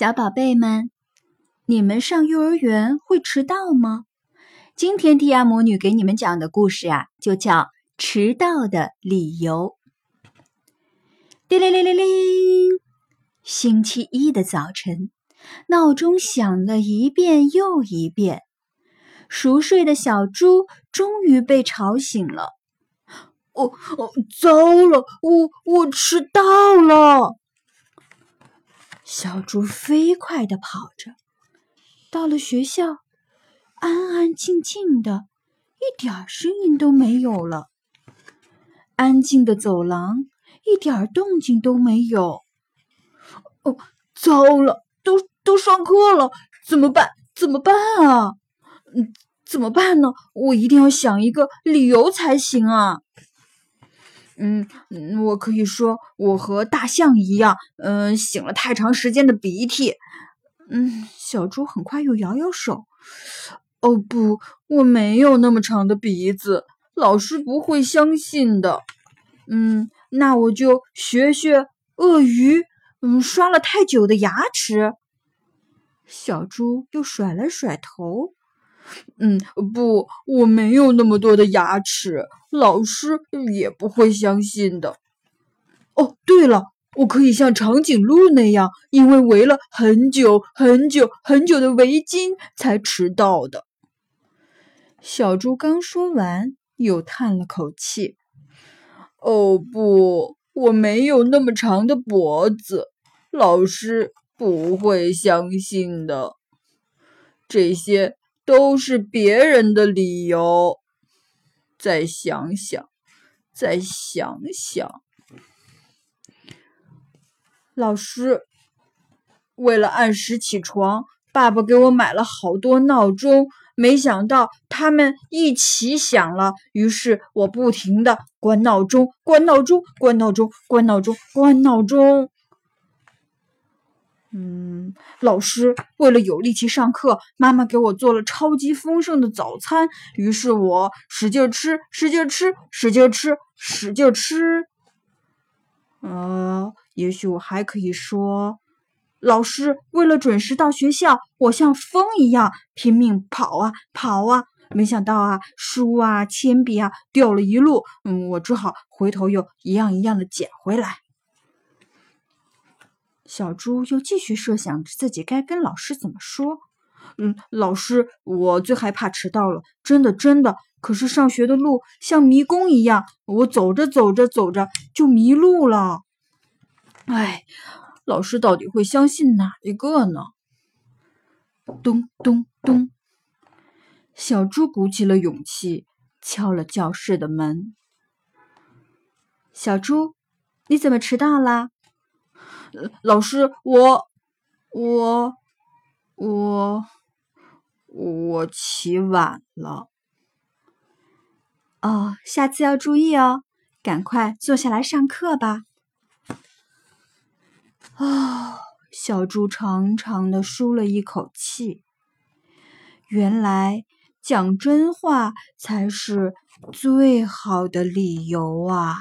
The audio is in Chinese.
小宝贝们，你们上幼儿园会迟到吗？今天蒂亚魔女给你们讲的故事啊，就叫《迟到的理由》。叮铃铃铃铃，星期一的早晨，闹钟响了一遍又一遍，熟睡的小猪终于被吵醒了。哦哦，糟了，我我迟到了。小猪飞快地跑着，到了学校，安安静静的，一点声音都没有了。安静的走廊，一点动静都没有。哦，糟了，都都上课了，怎么办？怎么办啊？嗯，怎么办呢？我一定要想一个理由才行啊！嗯，我可以说我和大象一样，嗯，擤了太长时间的鼻涕。嗯，小猪很快又摇摇手。哦不，我没有那么长的鼻子，老师不会相信的。嗯，那我就学学鳄鱼，嗯，刷了太久的牙齿。小猪又甩了甩头。嗯，不，我没有那么多的牙齿，老师也不会相信的。哦，对了，我可以像长颈鹿那样，因为围了很久很久很久的围巾才迟到的。小猪刚说完，又叹了口气。哦，不，我没有那么长的脖子，老师不会相信的。这些。都是别人的理由。再想想，再想想。老师，为了按时起床，爸爸给我买了好多闹钟，没想到他们一起响了，于是我不停的关闹钟，关闹钟，关闹钟，关闹钟，关闹钟。嗯，老师为了有力气上课，妈妈给我做了超级丰盛的早餐，于是我使劲吃，使劲吃，使劲吃，使劲吃。呃，也许我还可以说，老师为了准时到学校，我像风一样拼命跑啊跑啊，没想到啊，书啊、铅笔啊掉了一路，嗯，我只好回头又一样一样的捡回来。小猪又继续设想自己该跟老师怎么说。嗯，老师，我最害怕迟到了，真的真的。可是上学的路像迷宫一样，我走着走着走着就迷路了。哎，老师到底会相信哪一个呢？咚咚咚，小猪鼓起了勇气，敲了教室的门。小猪，你怎么迟到了？老师，我我我我起晚了。哦，下次要注意哦，赶快坐下来上课吧。哦，小猪长长的舒了一口气。原来讲真话才是最好的理由啊！